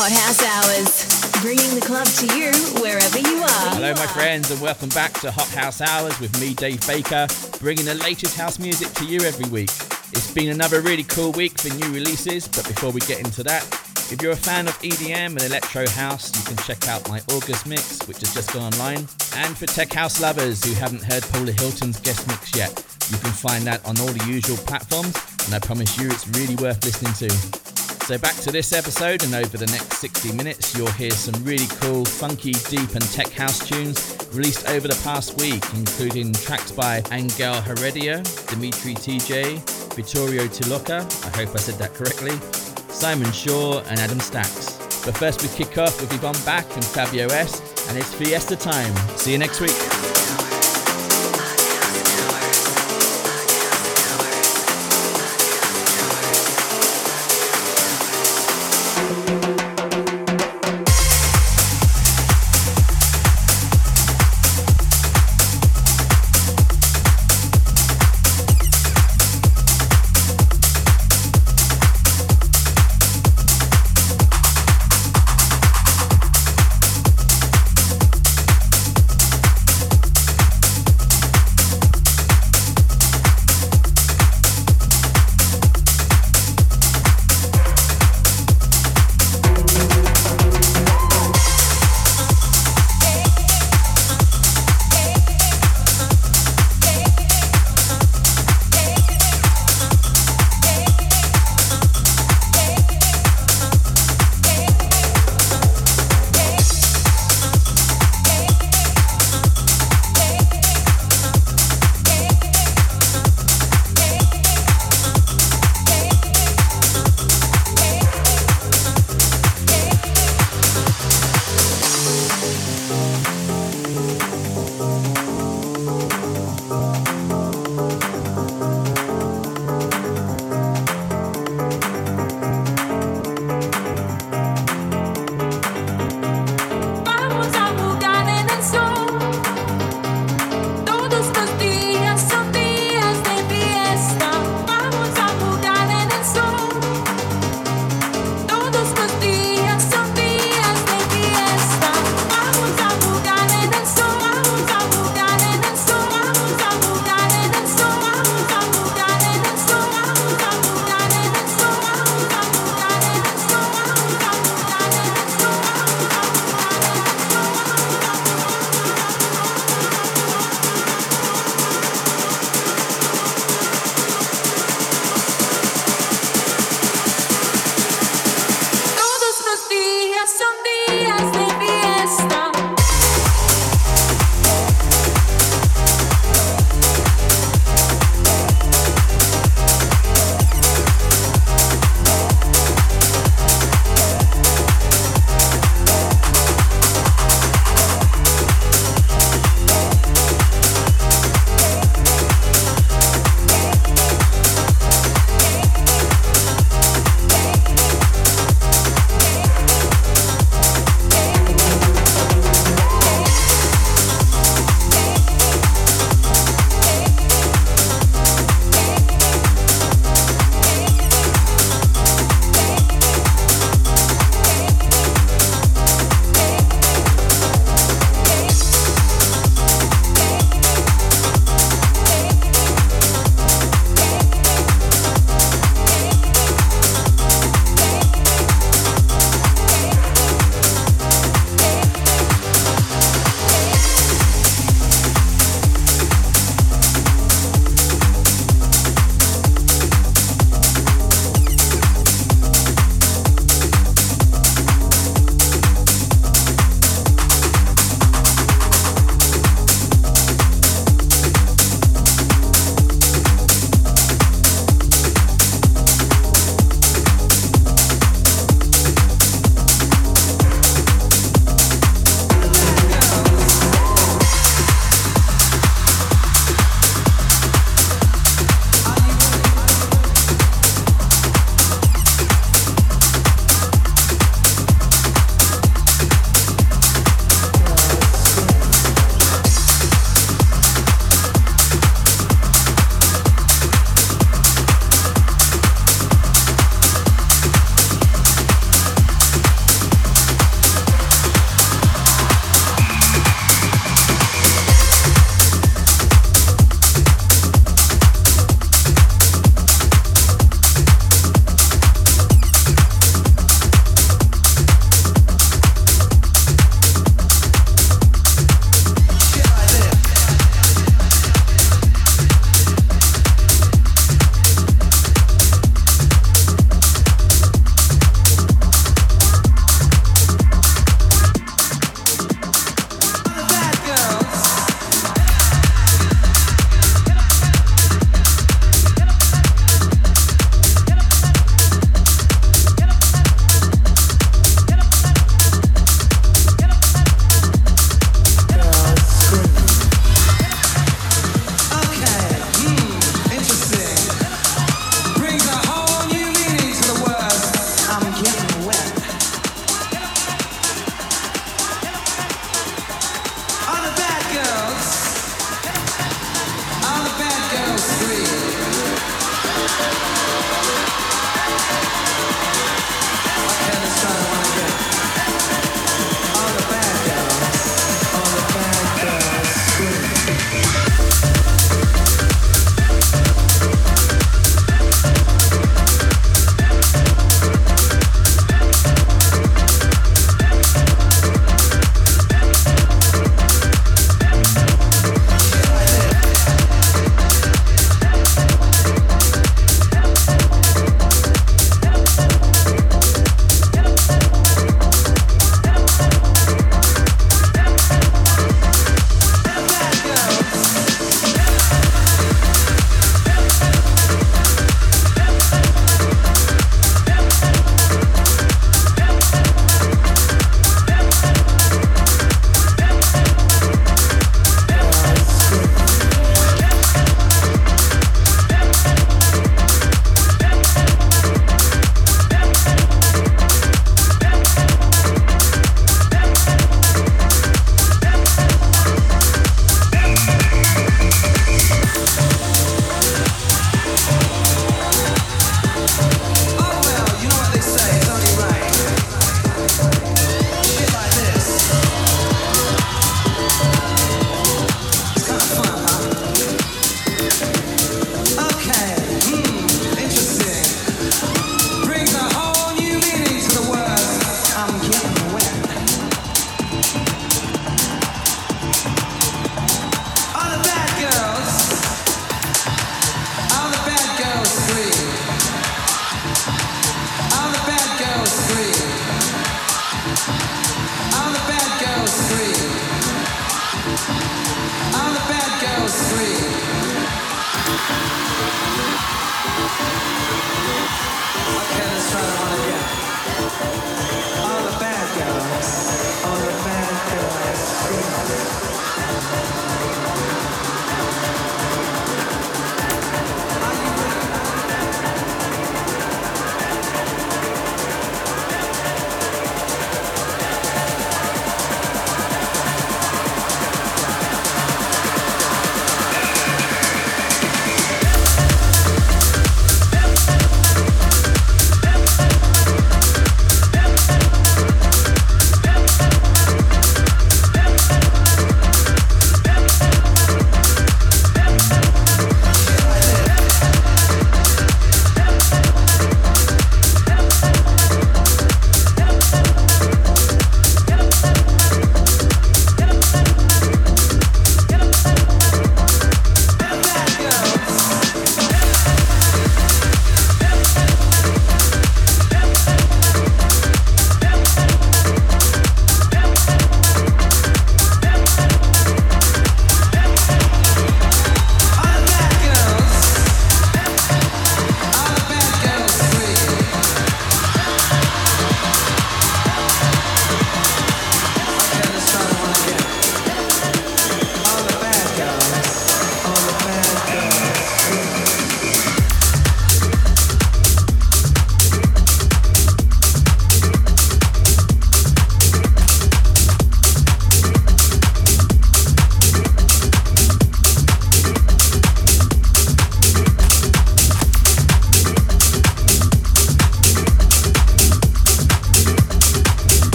Hot House Hours, bringing the club to you wherever you are. Hello, my friends, and welcome back to Hot House Hours with me, Dave Baker, bringing the latest house music to you every week. It's been another really cool week for new releases, but before we get into that, if you're a fan of EDM and electro house, you can check out my August mix, which has just gone online. And for tech house lovers who haven't heard Paula Hilton's guest mix yet, you can find that on all the usual platforms, and I promise you it's really worth listening to. So back to this episode, and over the next 60 minutes, you'll hear some really cool, funky, deep, and tech house tunes released over the past week, including tracks by Angel Heredia, Dimitri TJ, Vittorio Tiloca, I hope I said that correctly, Simon Shaw, and Adam Stacks. But first, we kick off with Yvonne Back and Fabio S, and it's Fiesta time. See you next week.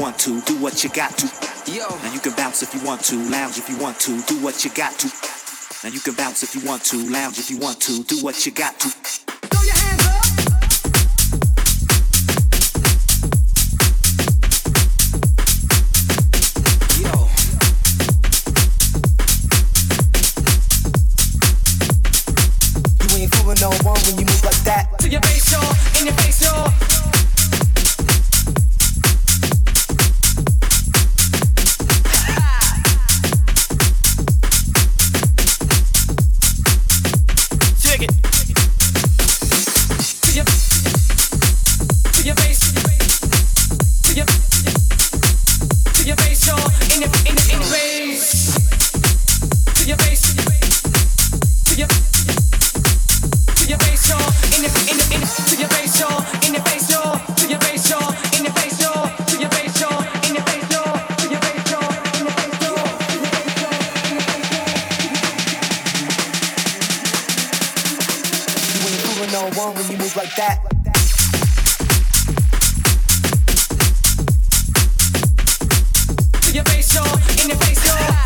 want to, do what you got to. Yo. Now you can bounce if you want to, lounge if you want to, do what you got to. Now you can bounce if you want to, lounge if you want to, do what you got to. in your face door.